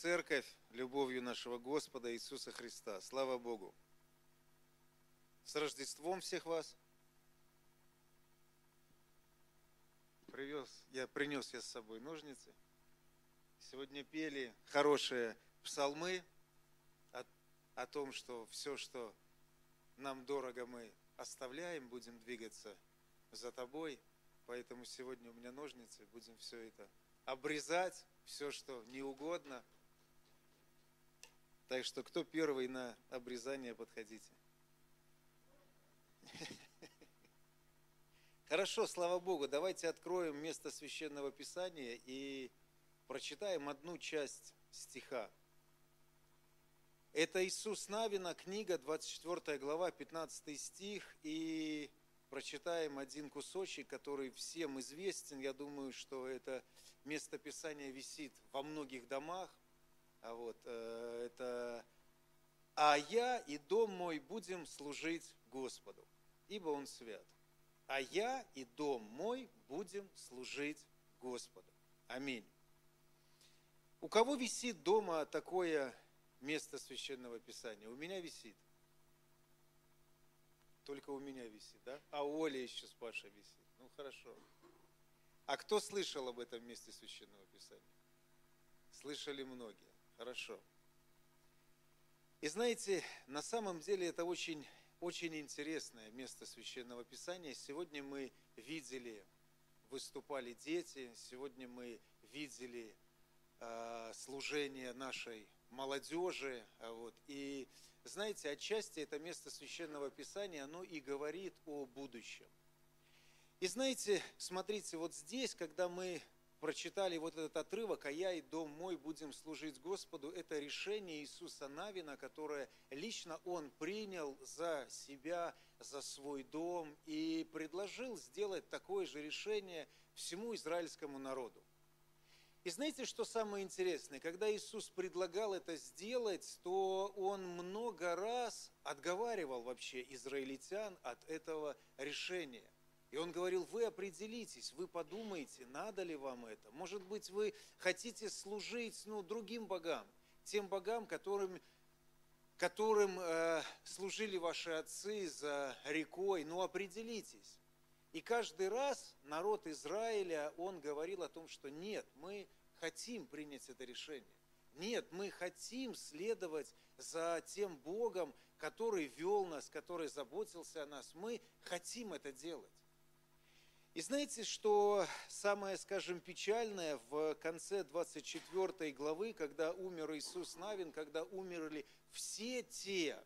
Церковь любовью нашего Господа Иисуса Христа. Слава Богу! С Рождеством всех вас! Привез, я принес я с собой ножницы. Сегодня пели хорошие псалмы о, о том, что все, что нам дорого, мы оставляем, будем двигаться за тобой. Поэтому сегодня у меня ножницы, будем все это обрезать, все, что не угодно. Так что кто первый на обрезание, подходите. Хорошо, слава Богу, давайте откроем место Священного Писания и прочитаем одну часть стиха. Это Иисус Навина, книга, 24 глава, 15 стих, и прочитаем один кусочек, который всем известен. Я думаю, что это место Писания висит во многих домах. А вот, э, это «А я и дом мой будем служить Господу, ибо Он свят» а я и дом мой будем служить Господу. Аминь. У кого висит дома такое место священного писания? У меня висит. Только у меня висит, да? А у Оли еще с Пашей висит. Ну хорошо. А кто слышал об этом месте священного писания? Слышали многие. Хорошо. И знаете, на самом деле это очень очень интересное место Священного Писания. Сегодня мы видели, выступали дети, сегодня мы видели э, служение нашей молодежи. А вот. И знаете, отчасти это место Священного Писания, оно и говорит о будущем. И знаете, смотрите, вот здесь, когда мы прочитали вот этот отрывок, а я и дом мой будем служить Господу, это решение Иисуса Навина, которое лично Он принял за себя, за свой дом и предложил сделать такое же решение всему израильскому народу. И знаете, что самое интересное? Когда Иисус предлагал это сделать, то Он много раз отговаривал вообще израильтян от этого решения. И он говорил, вы определитесь, вы подумайте, надо ли вам это. Может быть, вы хотите служить ну, другим богам, тем богам, которым, которым э, служили ваши отцы за рекой. Ну, определитесь. И каждый раз народ Израиля, он говорил о том, что нет, мы хотим принять это решение. Нет, мы хотим следовать за тем Богом, который вел нас, который заботился о нас. Мы хотим это делать. И знаете, что самое, скажем, печальное в конце 24 главы, когда умер Иисус Навин, когда умерли все те,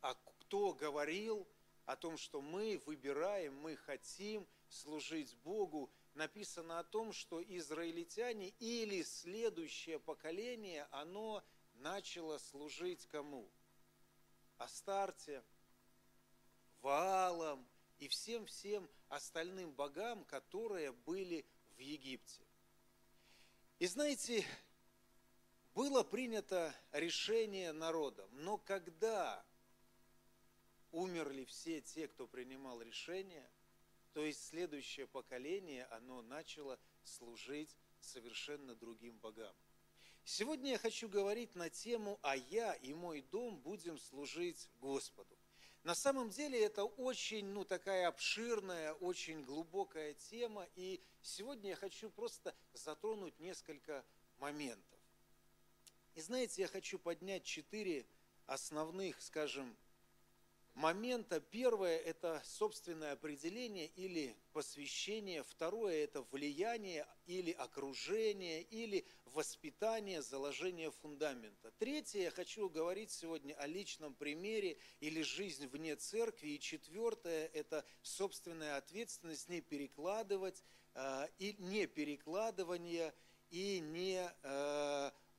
а кто говорил о том, что мы выбираем, мы хотим служить Богу, написано о том, что израильтяне или следующее поколение, оно начало служить кому? Астарте, Ваалам и всем-всем остальным богам, которые были в Египте. И знаете, было принято решение народом, но когда умерли все те, кто принимал решение, то есть следующее поколение, оно начало служить совершенно другим богам. Сегодня я хочу говорить на тему «А я и мой дом будем служить Господу». На самом деле это очень, ну, такая обширная, очень глубокая тема, и сегодня я хочу просто затронуть несколько моментов. И знаете, я хочу поднять четыре основных, скажем, момента. Первое – это собственное определение или посвящение. Второе – это влияние или окружение, или воспитание, заложение фундамента. Третье – я хочу говорить сегодня о личном примере или жизнь вне церкви. И четвертое – это собственная ответственность не перекладывать, э, и не перекладывание, и не э,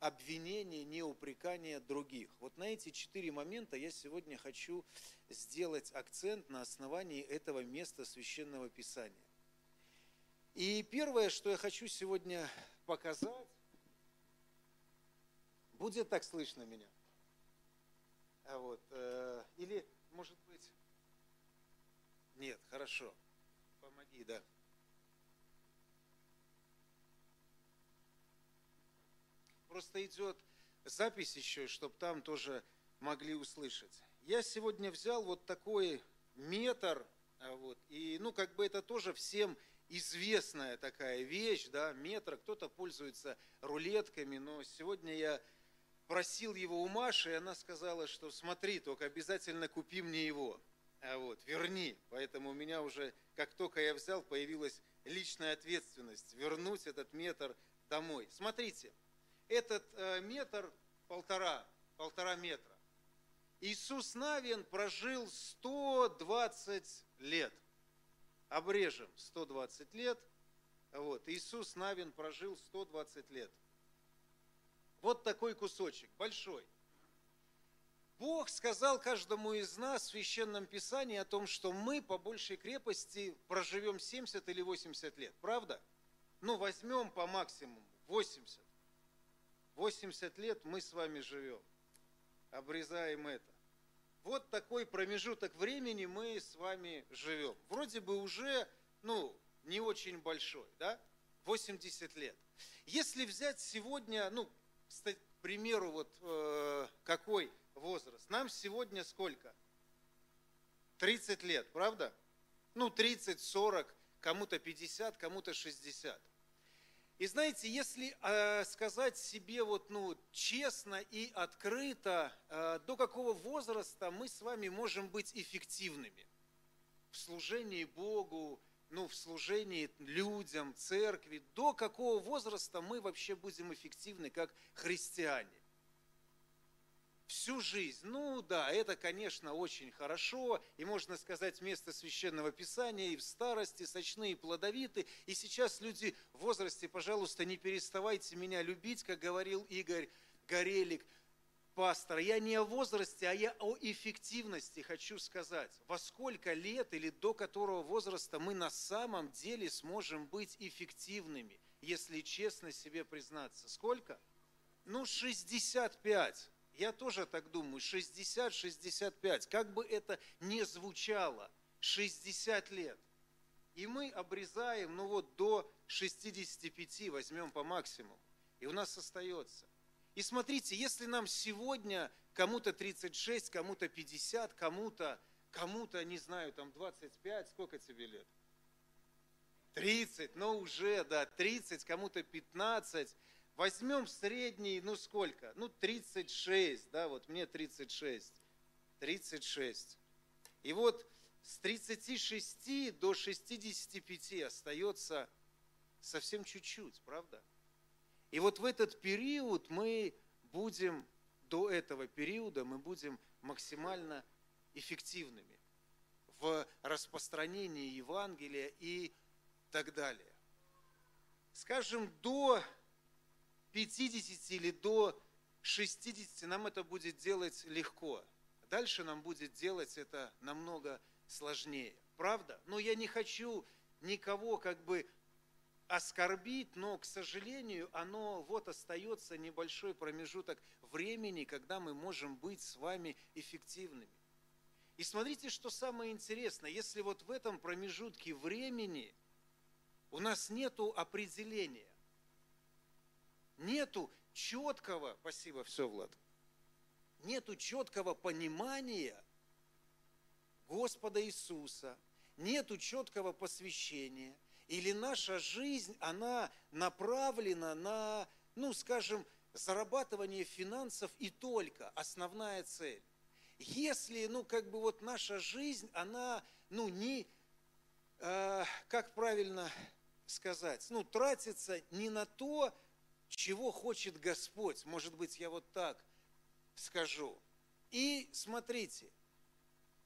обвинение, не упрекание других. Вот на эти четыре момента я сегодня хочу сделать акцент на основании этого места Священного Писания. И первое, что я хочу сегодня показать, будет так слышно меня. А вот, э, или, может быть, нет, хорошо, помоги, да. Просто идет запись еще, чтобы там тоже могли услышать. Я сегодня взял вот такой метр, а, вот, и, ну, как бы это тоже всем известная такая вещь, да, метр, кто-то пользуется рулетками, но сегодня я просил его у Маши, и она сказала, что смотри, только обязательно купи мне его, а вот, верни. Поэтому у меня уже, как только я взял, появилась личная ответственность вернуть этот метр домой. Смотрите, этот э, метр полтора, полтора метра. Иисус Навин прожил 120 лет. Обрежем 120 лет. Вот, Иисус Навин прожил 120 лет. Вот такой кусочек, большой. Бог сказал каждому из нас в Священном Писании о том, что мы по большей крепости проживем 70 или 80 лет. Правда? Ну, возьмем по максимуму 80. 80 лет мы с вами живем. Обрезаем это. Вот такой промежуток времени мы с вами живем. Вроде бы уже, ну, не очень большой, да? 80 лет. Если взять сегодня, ну, к примеру, вот э, какой возраст? Нам сегодня сколько? 30 лет, правда? Ну, 30, 40, кому-то 50, кому-то 60. И знаете, если э, сказать себе вот, ну, честно и открыто, э, до какого возраста мы с вами можем быть эффективными в служении Богу, ну, в служении людям, церкви, до какого возраста мы вообще будем эффективны как христиане? Всю жизнь. Ну да, это, конечно, очень хорошо, и можно сказать, место священного писания и в старости, сочные и плодовиты. И сейчас люди в возрасте, пожалуйста, не переставайте меня любить, как говорил Игорь Горелик, пастор. Я не о возрасте, а я о эффективности хочу сказать. Во сколько лет или до которого возраста мы на самом деле сможем быть эффективными, если честно себе признаться. Сколько? Ну, 65. Я тоже так думаю, 60-65, как бы это ни звучало, 60 лет. И мы обрезаем, ну вот до 65 возьмем по максимуму. И у нас остается. И смотрите, если нам сегодня кому-то 36, кому-то 50, кому-то, кому-то, не знаю, там 25, сколько тебе лет? 30, но уже, да, 30, кому-то 15, Возьмем средний, ну сколько? Ну 36, да, вот мне 36. 36. И вот с 36 до 65 остается совсем чуть-чуть, правда? И вот в этот период мы будем, до этого периода мы будем максимально эффективными в распространении Евангелия и так далее. Скажем, до 50 или до 60 нам это будет делать легко. Дальше нам будет делать это намного сложнее. Правда? Но я не хочу никого как бы оскорбить, но, к сожалению, оно вот остается небольшой промежуток времени, когда мы можем быть с вами эффективными. И смотрите, что самое интересное, если вот в этом промежутке времени у нас нет определения, нету четкого, спасибо, все, Влад, нету четкого понимания Господа Иисуса, нету четкого посвящения, или наша жизнь, она направлена на, ну, скажем, зарабатывание финансов и только основная цель. Если, ну, как бы вот наша жизнь, она, ну, не, э, как правильно сказать, ну, тратится не на то, чего хочет Господь. Может быть, я вот так скажу. И смотрите,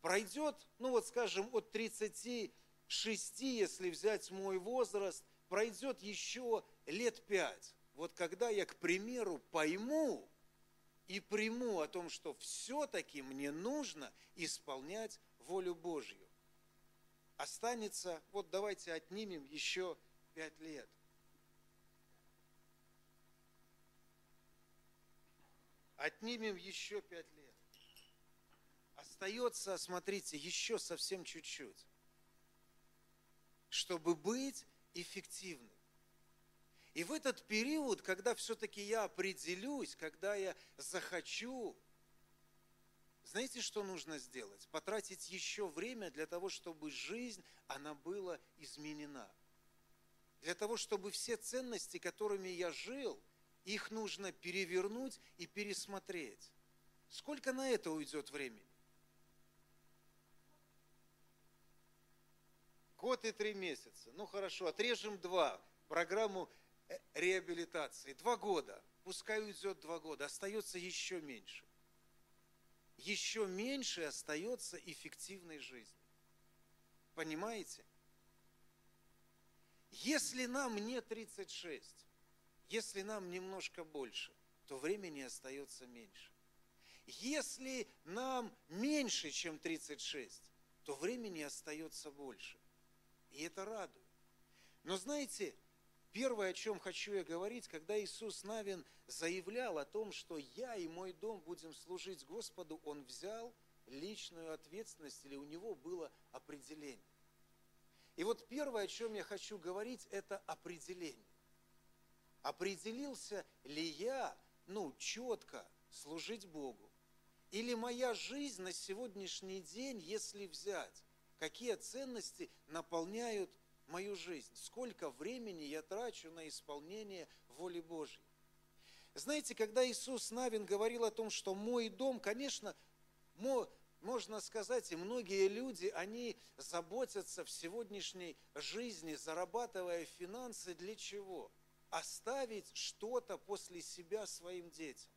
пройдет, ну вот скажем, от 36, если взять мой возраст, пройдет еще лет пять. Вот когда я, к примеру, пойму и приму о том, что все-таки мне нужно исполнять волю Божью. Останется, вот давайте отнимем еще пять лет. Отнимем еще пять лет. Остается, смотрите, еще совсем чуть-чуть, чтобы быть эффективным. И в этот период, когда все-таки я определюсь, когда я захочу, знаете, что нужно сделать? Потратить еще время для того, чтобы жизнь, она была изменена. Для того, чтобы все ценности, которыми я жил, их нужно перевернуть и пересмотреть. Сколько на это уйдет времени? Год и три месяца. Ну хорошо, отрежем два. Программу э, реабилитации. Два года. Пускай уйдет два года. Остается еще меньше. Еще меньше остается эффективной жизни. Понимаете? Если нам не 36, если нам немножко больше, то времени остается меньше. Если нам меньше, чем 36, то времени остается больше. И это радует. Но знаете, первое, о чем хочу я говорить, когда Иисус Навин заявлял о том, что я и мой дом будем служить Господу, он взял личную ответственность, или у него было определение. И вот первое, о чем я хочу говорить, это определение. Определился ли я, ну, четко служить Богу? Или моя жизнь на сегодняшний день, если взять, какие ценности наполняют мою жизнь, сколько времени я трачу на исполнение воли Божьей. Знаете, когда Иисус Навин говорил о том, что мой дом, конечно, можно сказать, и многие люди, они заботятся в сегодняшней жизни, зарабатывая финансы для чего? Оставить что-то после себя своим детям.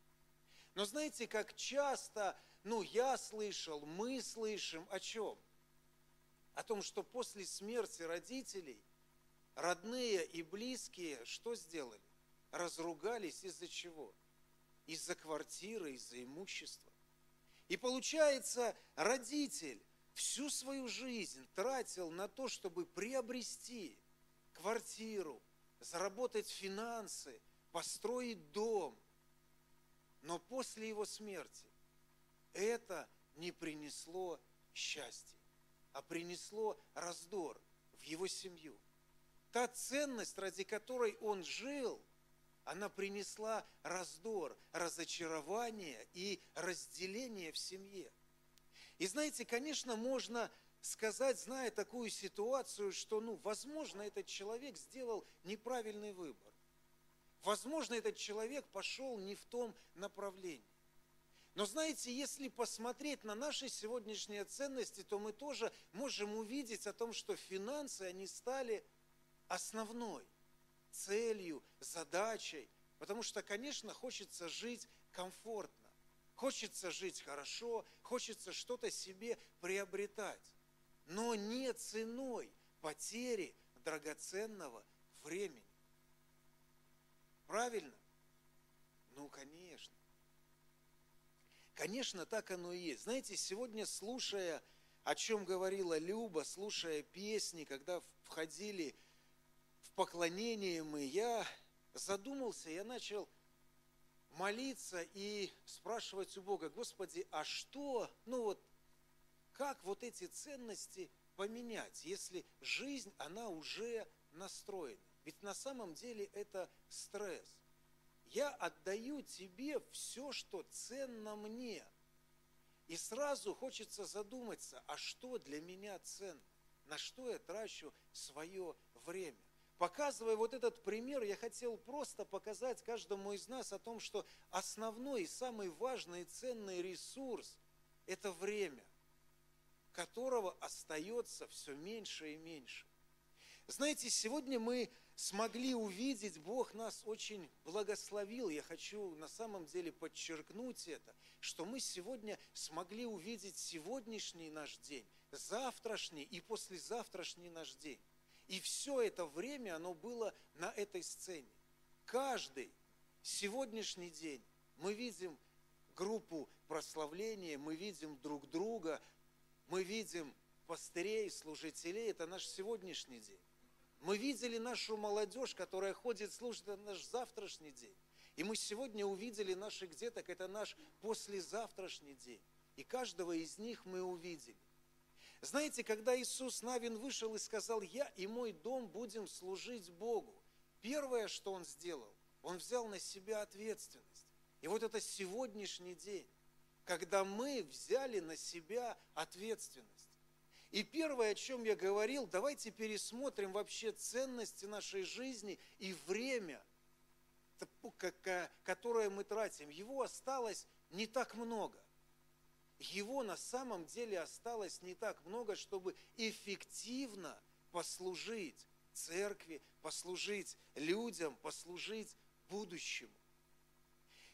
Но знаете, как часто, ну, я слышал, мы слышим о чем? о том, что после смерти родителей родные и близкие что сделали? Разругались из-за чего? Из-за квартиры, из-за имущества. И получается, родитель всю свою жизнь тратил на то, чтобы приобрести квартиру, заработать финансы, построить дом. Но после его смерти это не принесло счастья а принесло раздор в его семью. Та ценность, ради которой он жил, она принесла раздор, разочарование и разделение в семье. И знаете, конечно, можно сказать, зная такую ситуацию, что, ну, возможно, этот человек сделал неправильный выбор. Возможно, этот человек пошел не в том направлении. Но знаете, если посмотреть на наши сегодняшние ценности, то мы тоже можем увидеть о том, что финансы, они стали основной целью, задачей. Потому что, конечно, хочется жить комфортно, хочется жить хорошо, хочется что-то себе приобретать. Но не ценой потери драгоценного времени. Правильно? Ну, конечно. Конечно, так оно и есть. Знаете, сегодня, слушая, о чем говорила Люба, слушая песни, когда входили в поклонение мы, я задумался, я начал молиться и спрашивать у Бога, Господи, а что, ну вот, как вот эти ценности поменять, если жизнь, она уже настроена? Ведь на самом деле это стресс я отдаю тебе все, что ценно мне. И сразу хочется задуматься, а что для меня ценно? На что я трачу свое время? Показывая вот этот пример, я хотел просто показать каждому из нас о том, что основной и самый важный и ценный ресурс – это время, которого остается все меньше и меньше. Знаете, сегодня мы смогли увидеть, Бог нас очень благословил. Я хочу на самом деле подчеркнуть это, что мы сегодня смогли увидеть сегодняшний наш день, завтрашний и послезавтрашний наш день. И все это время, оно было на этой сцене. Каждый сегодняшний день мы видим группу прославления, мы видим друг друга, мы видим пастырей, служителей. Это наш сегодняшний день. Мы видели нашу молодежь, которая ходит служит, это наш завтрашний день. И мы сегодня увидели наших деток, это наш послезавтрашний день. И каждого из них мы увидели. Знаете, когда Иисус Навин вышел и сказал, я и мой дом будем служить Богу, первое, что он сделал, он взял на себя ответственность. И вот это сегодняшний день, когда мы взяли на себя ответственность. И первое, о чем я говорил, давайте пересмотрим вообще ценности нашей жизни и время, которое мы тратим. Его осталось не так много. Его на самом деле осталось не так много, чтобы эффективно послужить церкви, послужить людям, послужить будущему.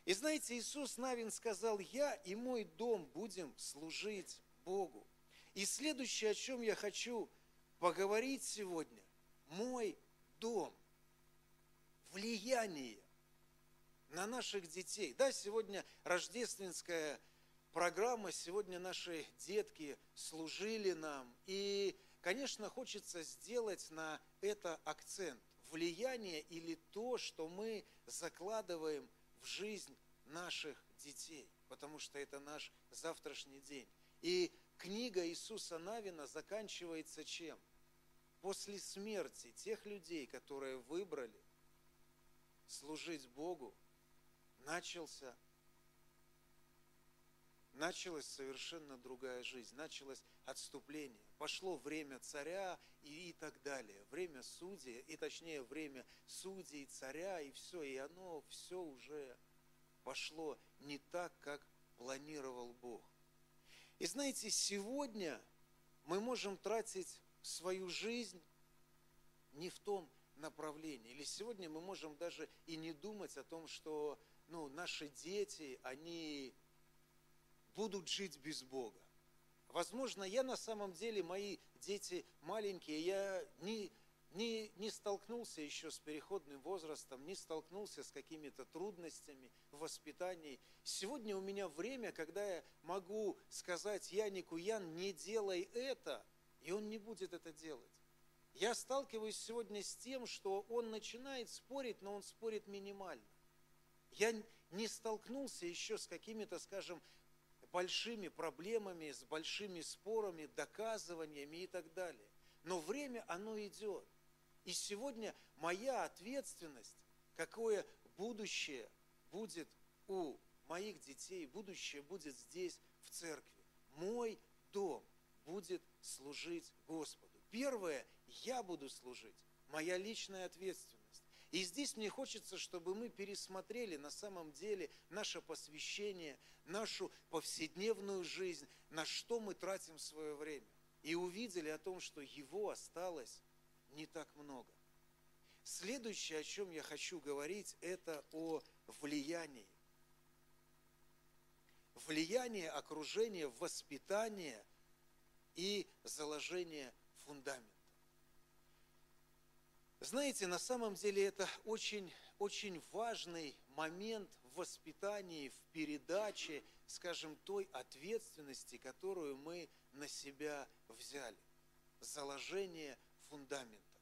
И знаете, Иисус Навин сказал, я и мой дом будем служить Богу. И следующее, о чем я хочу поговорить сегодня, мой дом, влияние на наших детей. Да, сегодня рождественская программа, сегодня наши детки служили нам. И, конечно, хочется сделать на это акцент. Влияние или то, что мы закладываем в жизнь наших детей, потому что это наш завтрашний день. И книга Иисуса Навина заканчивается чем? После смерти тех людей, которые выбрали служить Богу, начался, началась совершенно другая жизнь, началось отступление. Пошло время царя и, и так далее, время судей, и точнее время судей, царя, и все, и оно все уже пошло не так, как планировал Бог. И знаете, сегодня мы можем тратить свою жизнь не в том направлении. Или сегодня мы можем даже и не думать о том, что ну, наши дети, они будут жить без Бога. Возможно, я на самом деле, мои дети маленькие, я не, не, не столкнулся еще с переходным возрастом, не столкнулся с какими-то трудностями в воспитании. Сегодня у меня время, когда я могу сказать Янику, Ян, не делай это, и он не будет это делать. Я сталкиваюсь сегодня с тем, что он начинает спорить, но он спорит минимально. Я не столкнулся еще с какими-то, скажем, большими проблемами, с большими спорами, доказываниями и так далее. Но время, оно идет. И сегодня моя ответственность, какое будущее будет у моих детей, будущее будет здесь, в церкви. Мой дом будет служить Господу. Первое, я буду служить, моя личная ответственность. И здесь мне хочется, чтобы мы пересмотрели на самом деле наше посвящение, нашу повседневную жизнь, на что мы тратим свое время. И увидели о том, что его осталось не так много. Следующее, о чем я хочу говорить, это о влиянии. Влияние окружения, воспитание и заложение фундамента. Знаете, на самом деле это очень, очень важный момент в воспитании, в передаче, скажем, той ответственности, которую мы на себя взяли. Заложение фундамента.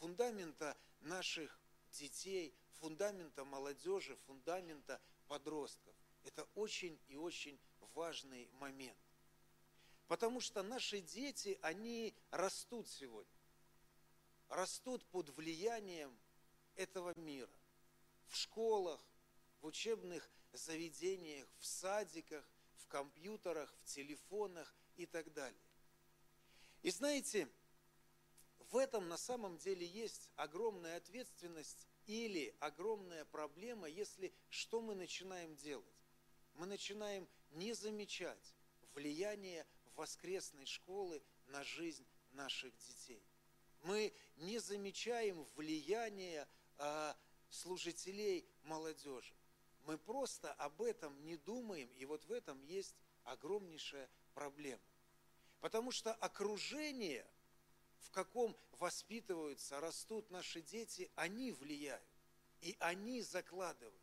Фундамента наших детей, фундамента молодежи, фундамента подростков. Это очень и очень важный момент. Потому что наши дети, они растут сегодня. Растут под влиянием этого мира. В школах, в учебных заведениях, в садиках, в компьютерах, в телефонах и так далее. И знаете, в этом на самом деле есть огромная ответственность или огромная проблема, если что мы начинаем делать? Мы начинаем не замечать влияние воскресной школы на жизнь наших детей. Мы не замечаем влияния а, служителей молодежи. Мы просто об этом не думаем, и вот в этом есть огромнейшая проблема. Потому что окружение – в каком воспитываются, растут наши дети, они влияют. И они закладывают.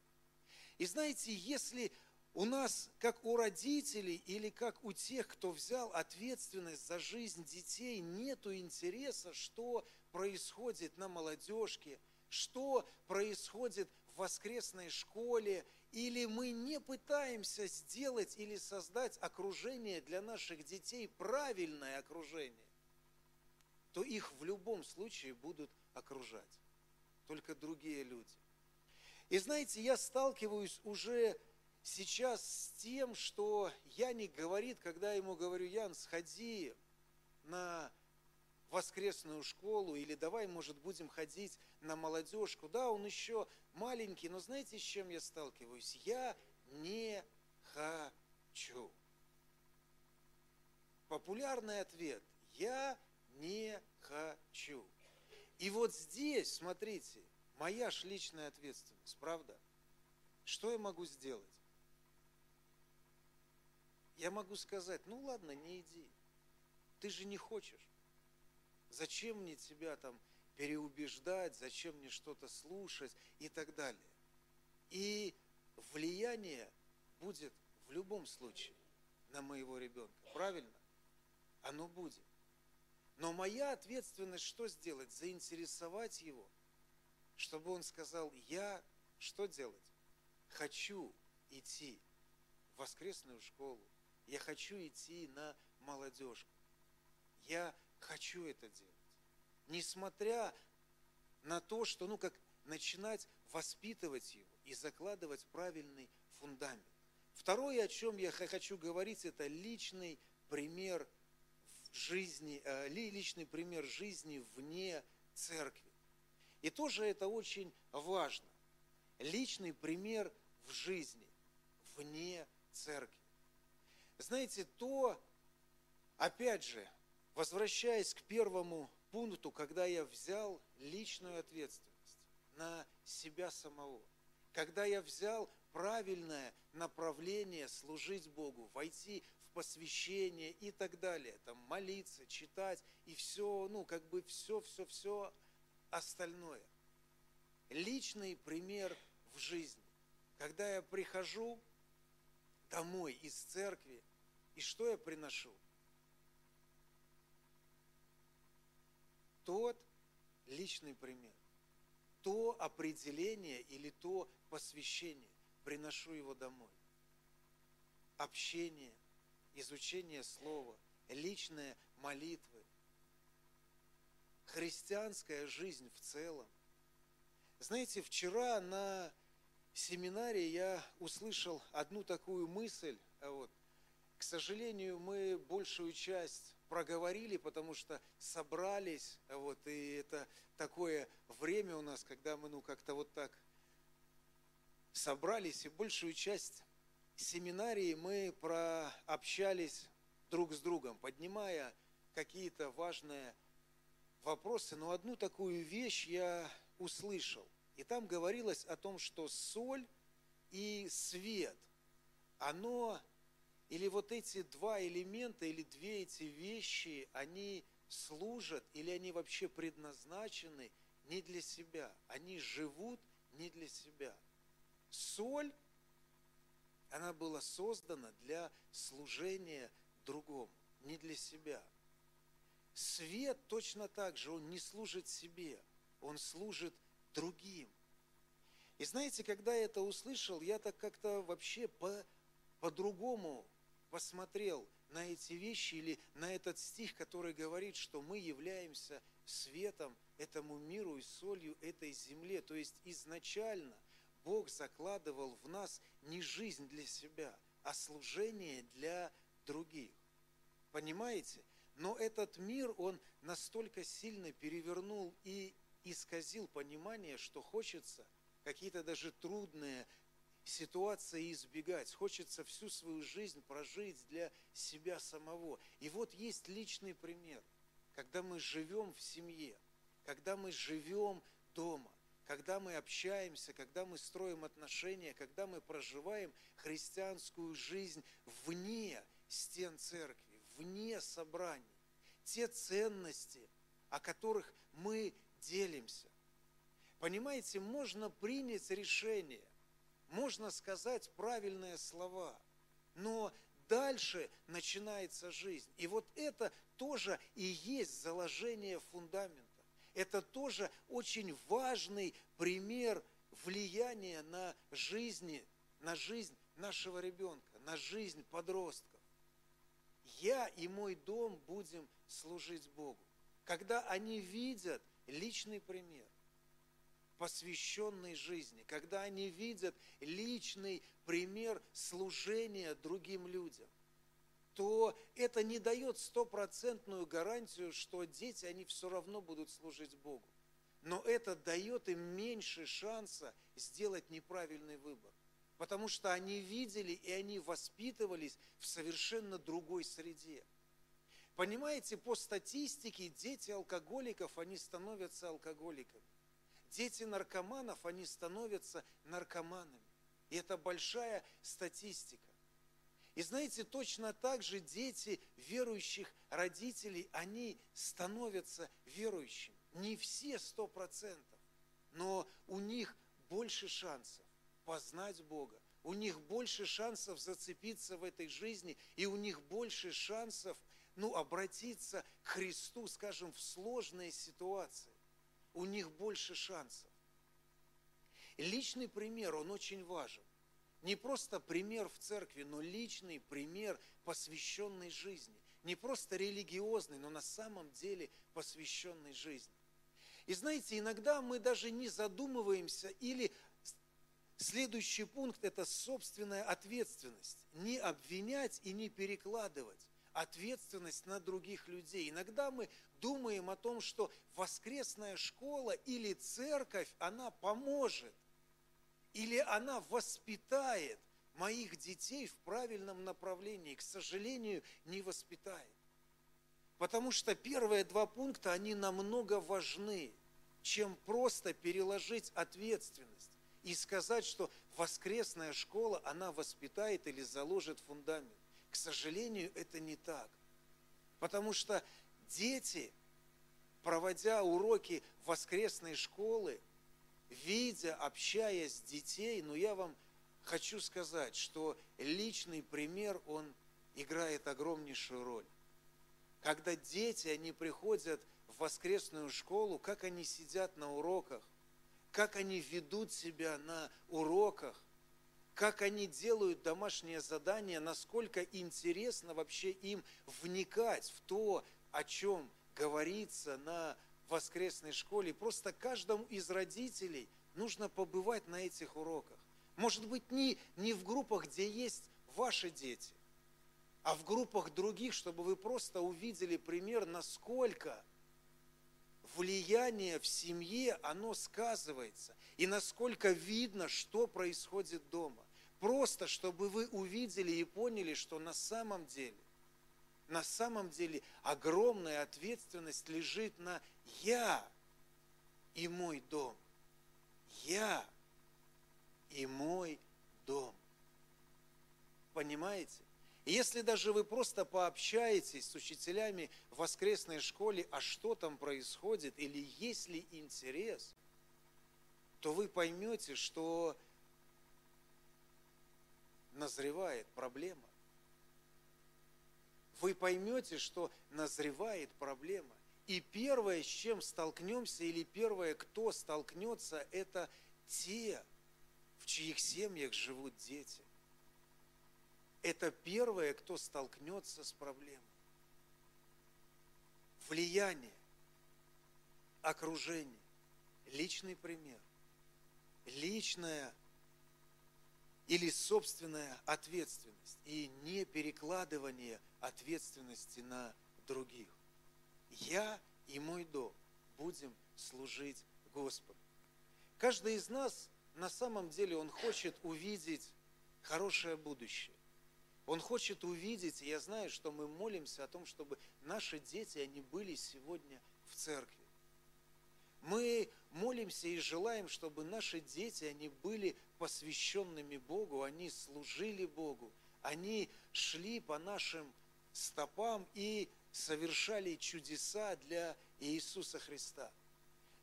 И знаете, если у нас, как у родителей или как у тех, кто взял ответственность за жизнь детей, нет интереса, что происходит на молодежке, что происходит в воскресной школе, или мы не пытаемся сделать или создать окружение для наших детей, правильное окружение, то их в любом случае будут окружать. только другие люди. И знаете, я сталкиваюсь уже сейчас с тем, что Яник говорит, когда ему говорю, Ян, сходи на воскресную школу, или давай, может, будем ходить на молодежку. Да, он еще маленький, но знаете, с чем я сталкиваюсь? Я не хочу. Популярный ответ – я не хочу. И вот здесь, смотрите, моя ж личная ответственность, правда? Что я могу сделать? Я могу сказать, ну ладно, не иди. Ты же не хочешь. Зачем мне тебя там переубеждать, зачем мне что-то слушать и так далее. И влияние будет в любом случае на моего ребенка. Правильно? Оно будет. Но моя ответственность что сделать? Заинтересовать его, чтобы он сказал, я что делать? Хочу идти в воскресную школу, я хочу идти на молодежку. Я хочу это делать. Несмотря на то, что, ну, как начинать воспитывать его и закладывать правильный фундамент. Второе, о чем я хочу говорить, это личный пример жизни, э, личный пример жизни вне церкви. И тоже это очень важно. Личный пример в жизни вне церкви. Знаете, то, опять же, возвращаясь к первому пункту, когда я взял личную ответственность на себя самого, когда я взял правильное направление служить Богу, войти в посвящение и так далее, там молиться, читать и все, ну как бы все, все, все остальное. Личный пример в жизни. Когда я прихожу домой из церкви, и что я приношу? Тот личный пример, то определение или то посвящение, приношу его домой. Общение, изучение слова, личные молитвы, христианская жизнь в целом. Знаете, вчера на семинаре я услышал одну такую мысль, а вот, к сожалению, мы большую часть проговорили, потому что собрались, а вот, и это такое время у нас, когда мы, ну, как-то вот так собрались, и большую часть семинарии мы прообщались друг с другом, поднимая какие-то важные вопросы, но одну такую вещь я услышал. И там говорилось о том, что соль и свет, оно или вот эти два элемента, или две эти вещи, они служат, или они вообще предназначены не для себя. Они живут не для себя. Соль, она была создана для служения другому, не для себя. Свет точно так же, он не служит себе, он служит другим. И знаете, когда я это услышал, я так как-то вообще по, по-другому посмотрел на эти вещи или на этот стих, который говорит, что мы являемся светом этому миру и солью этой земле. То есть изначально Бог закладывал в нас не жизнь для себя, а служение для других. Понимаете? Но этот мир, он настолько сильно перевернул и исказил понимание, что хочется какие-то даже трудные ситуации избегать. Хочется всю свою жизнь прожить для себя самого. И вот есть личный пример, когда мы живем в семье, когда мы живем дома, когда мы общаемся, когда мы строим отношения, когда мы проживаем христианскую жизнь вне стен церкви, вне собраний. Те ценности, о которых мы делимся. Понимаете, можно принять решение – можно сказать правильные слова, но дальше начинается жизнь. И вот это тоже и есть заложение фундамента. Это тоже очень важный пример влияния на жизни, на жизнь нашего ребенка, на жизнь подростков. Я и мой дом будем служить Богу. Когда они видят личный пример, посвященной жизни, когда они видят личный пример служения другим людям, то это не дает стопроцентную гарантию, что дети, они все равно будут служить Богу. Но это дает им меньше шанса сделать неправильный выбор. Потому что они видели и они воспитывались в совершенно другой среде. Понимаете, по статистике дети алкоголиков, они становятся алкоголиками. Дети наркоманов, они становятся наркоманами. И это большая статистика. И знаете, точно так же дети верующих родителей, они становятся верующими. Не все сто процентов, но у них больше шансов познать Бога. У них больше шансов зацепиться в этой жизни, и у них больше шансов ну, обратиться к Христу, скажем, в сложные ситуации у них больше шансов. Личный пример, он очень важен. Не просто пример в церкви, но личный пример посвященной жизни. Не просто религиозный, но на самом деле посвященной жизни. И знаете, иногда мы даже не задумываемся или следующий пункт – это собственная ответственность. Не обвинять и не перекладывать ответственность на других людей. Иногда мы думаем о том, что воскресная школа или церковь, она поможет, или она воспитает моих детей в правильном направлении. К сожалению, не воспитает. Потому что первые два пункта, они намного важны, чем просто переложить ответственность и сказать, что воскресная школа, она воспитает или заложит фундамент. Сожалению, это не так. Потому что дети, проводя уроки воскресной школы, видя, общаясь с детей, но я вам хочу сказать, что личный пример, он играет огромнейшую роль. Когда дети, они приходят в воскресную школу, как они сидят на уроках, как они ведут себя на уроках, как они делают домашнее задание, насколько интересно вообще им вникать в то, о чем говорится на воскресной школе. Просто каждому из родителей нужно побывать на этих уроках. Может быть, не, не в группах, где есть ваши дети, а в группах других, чтобы вы просто увидели пример, насколько влияние в семье, оно сказывается, и насколько видно, что происходит дома. Просто, чтобы вы увидели и поняли, что на самом деле, на самом деле огромная ответственность лежит на я и мой дом. Я и мой дом. Понимаете? если даже вы просто пообщаетесь с учителями в воскресной школе, а что там происходит, или есть ли интерес, то вы поймете, что назревает проблема. Вы поймете, что назревает проблема. И первое, с чем столкнемся, или первое, кто столкнется, это те, в чьих семьях живут дети. Это первое, кто столкнется с проблемой. Влияние, окружение, личный пример, личная или собственная ответственность и не перекладывание ответственности на других. Я и мой дом будем служить Господу. Каждый из нас на самом деле он хочет увидеть хорошее будущее. Он хочет увидеть, и я знаю, что мы молимся о том, чтобы наши дети, они были сегодня в церкви. Мы молимся и желаем, чтобы наши дети, они были посвященными Богу, они служили Богу, они шли по нашим стопам и совершали чудеса для Иисуса Христа.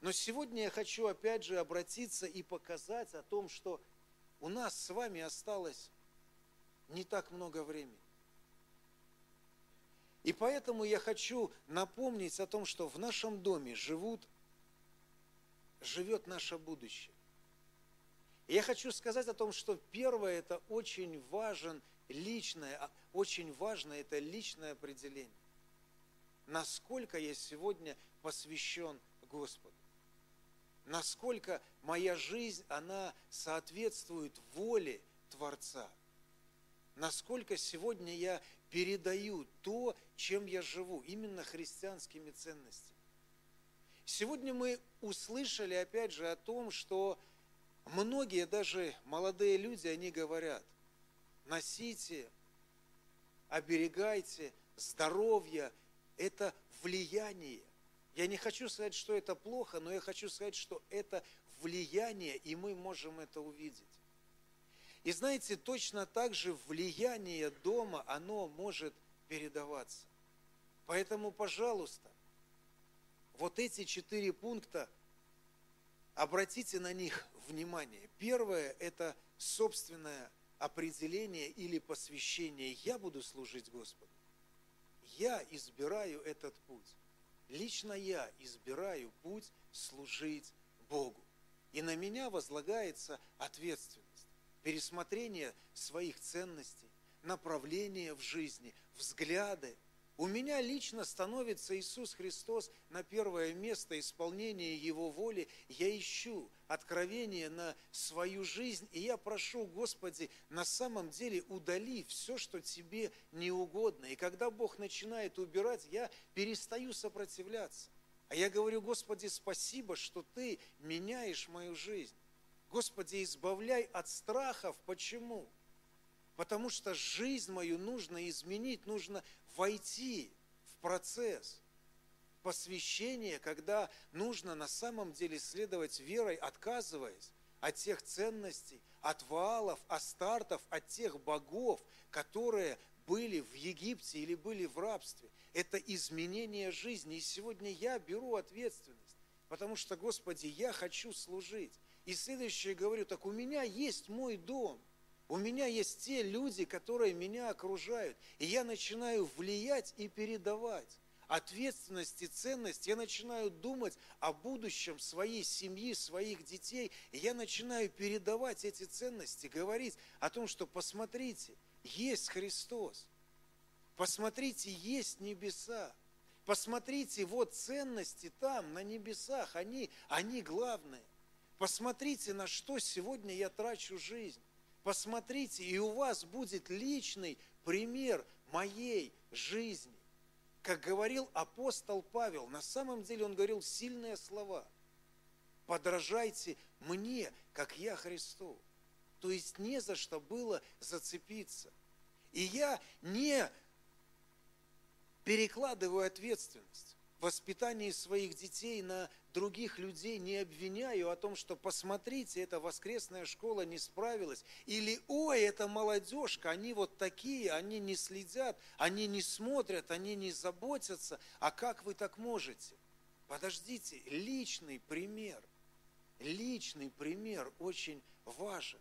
Но сегодня я хочу опять же обратиться и показать о том, что у нас с вами осталось не так много времени. И поэтому я хочу напомнить о том, что в нашем доме живут, живет наше будущее. И я хочу сказать о том, что первое, это очень важен личное, а, очень важно это личное определение. Насколько я сегодня посвящен Господу. насколько моя жизнь, она соответствует воле Творца. Насколько сегодня я передаю то, чем я живу, именно христианскими ценностями. Сегодня мы услышали опять же о том, что многие даже молодые люди, они говорят, носите, оберегайте здоровье, это влияние. Я не хочу сказать, что это плохо, но я хочу сказать, что это влияние, и мы можем это увидеть. И знаете, точно так же влияние дома, оно может передаваться. Поэтому, пожалуйста, вот эти четыре пункта, обратите на них внимание. Первое – это собственное определение или посвящение. Я буду служить Господу. Я избираю этот путь. Лично я избираю путь служить Богу. И на меня возлагается ответственность, пересмотрение своих ценностей, направления в жизни, взгляды, у меня лично становится Иисус Христос на первое место исполнения Его воли. Я ищу откровение на свою жизнь, и я прошу, Господи, на самом деле удали все, что Тебе не угодно. И когда Бог начинает убирать, я перестаю сопротивляться. А я говорю, Господи, спасибо, что Ты меняешь мою жизнь. Господи, избавляй от страхов. Почему? Потому что жизнь мою нужно изменить, нужно войти в процесс посвящения, когда нужно на самом деле следовать верой, отказываясь от тех ценностей, от ваалов, астартов, от тех богов, которые были в Египте или были в рабстве. Это изменение жизни. И сегодня я беру ответственность, потому что, Господи, я хочу служить. И следующее говорю, так у меня есть мой дом – у меня есть те люди, которые меня окружают, и я начинаю влиять и передавать ответственность и ценность, я начинаю думать о будущем своей семьи, своих детей, и я начинаю передавать эти ценности, говорить о том, что посмотрите, есть Христос, посмотрите, есть небеса, посмотрите, вот ценности там, на небесах, они, они главные. Посмотрите, на что сегодня я трачу жизнь. Посмотрите, и у вас будет личный пример моей жизни. Как говорил апостол Павел, на самом деле он говорил сильные слова. Подражайте мне, как я Христу. То есть не за что было зацепиться. И я не перекладываю ответственность воспитании своих детей на других людей не обвиняю о том, что посмотрите, эта воскресная школа не справилась, или ой, эта молодежка, они вот такие, они не следят, они не смотрят, они не заботятся, а как вы так можете? Подождите, личный пример, личный пример очень важен.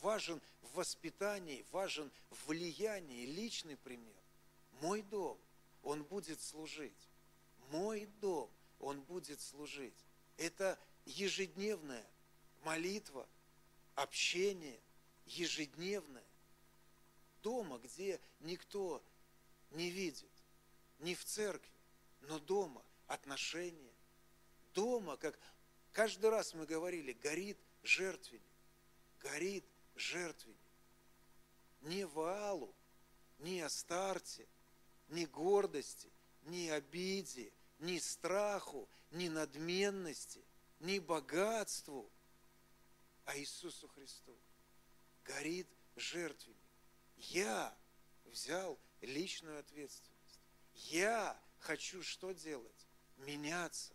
Важен в воспитании, важен в влиянии, личный пример. Мой дом, он будет служить. Мой дом, он будет служить. Это ежедневная молитва, общение, ежедневное. Дома, где никто не видит, не в церкви, но дома отношения. Дома, как каждый раз мы говорили, горит жертвенник, горит жертвенник. Не Ваалу, не Астарте, не гордости, не обиде, ни страху, ни надменности, ни богатству, а Иисусу Христу. Горит жертвенник. Я взял личную ответственность. Я хочу что делать? Меняться,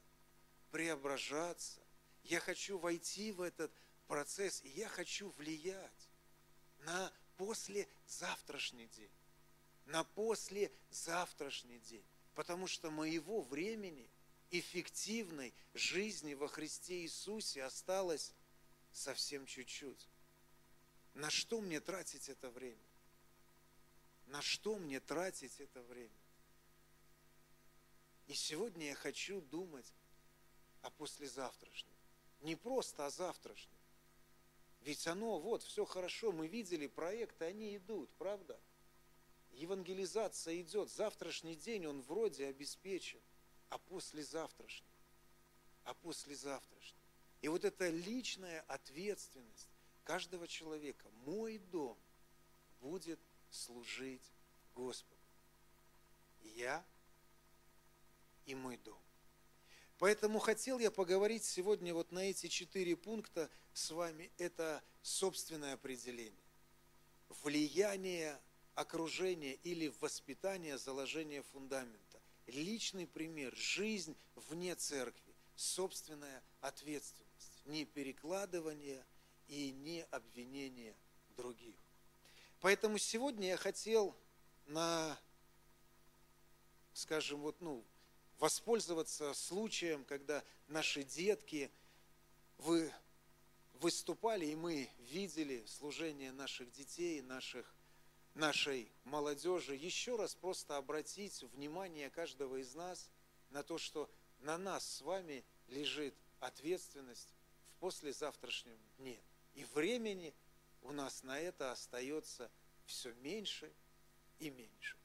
преображаться. Я хочу войти в этот процесс, и я хочу влиять на послезавтрашний день. На послезавтрашний день потому что моего времени эффективной жизни во Христе Иисусе осталось совсем чуть-чуть. На что мне тратить это время? На что мне тратить это время? И сегодня я хочу думать о послезавтрашнем. Не просто о завтрашнем. Ведь оно, вот, все хорошо, мы видели проекты, они идут, правда? Евангелизация идет, завтрашний день он вроде обеспечен, а послезавтрашний, а послезавтрашний. И вот эта личная ответственность каждого человека, мой дом будет служить Господу. Я и мой дом. Поэтому хотел я поговорить сегодня вот на эти четыре пункта с вами. Это собственное определение. Влияние окружения или воспитание, заложение фундамента. Личный пример, жизнь вне церкви, собственная ответственность, не перекладывание и не обвинение других. Поэтому сегодня я хотел на, скажем, вот, ну, воспользоваться случаем, когда наши детки вы выступали, и мы видели служение наших детей, наших, нашей молодежи, еще раз просто обратить внимание каждого из нас на то, что на нас с вами лежит ответственность в послезавтрашнем дне. И времени у нас на это остается все меньше и меньше.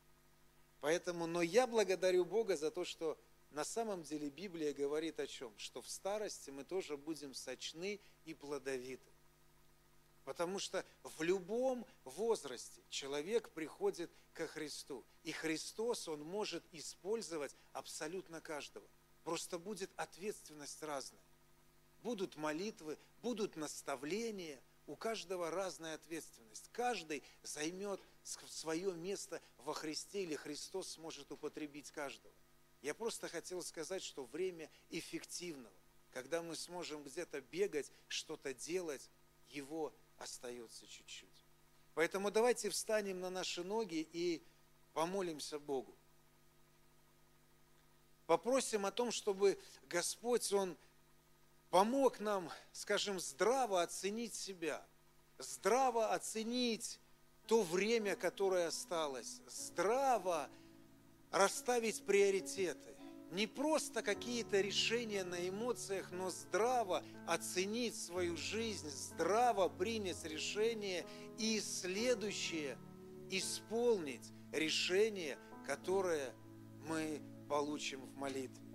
Поэтому, но я благодарю Бога за то, что на самом деле Библия говорит о чем? Что в старости мы тоже будем сочны и плодовиты. Потому что в любом возрасте человек приходит ко Христу. И Христос, Он может использовать абсолютно каждого. Просто будет ответственность разная. Будут молитвы, будут наставления, у каждого разная ответственность. Каждый займет свое место во Христе, или Христос сможет употребить каждого. Я просто хотел сказать, что время эффективного, когда мы сможем где-то бегать, что-то делать, его остается чуть-чуть. Поэтому давайте встанем на наши ноги и помолимся Богу. Попросим о том, чтобы Господь, Он помог нам, скажем, здраво оценить себя, здраво оценить то время, которое осталось, здраво расставить приоритеты. Не просто какие-то решения на эмоциях, но здраво оценить свою жизнь, здраво принять решение и следующее исполнить решение, которое мы получим в молитве.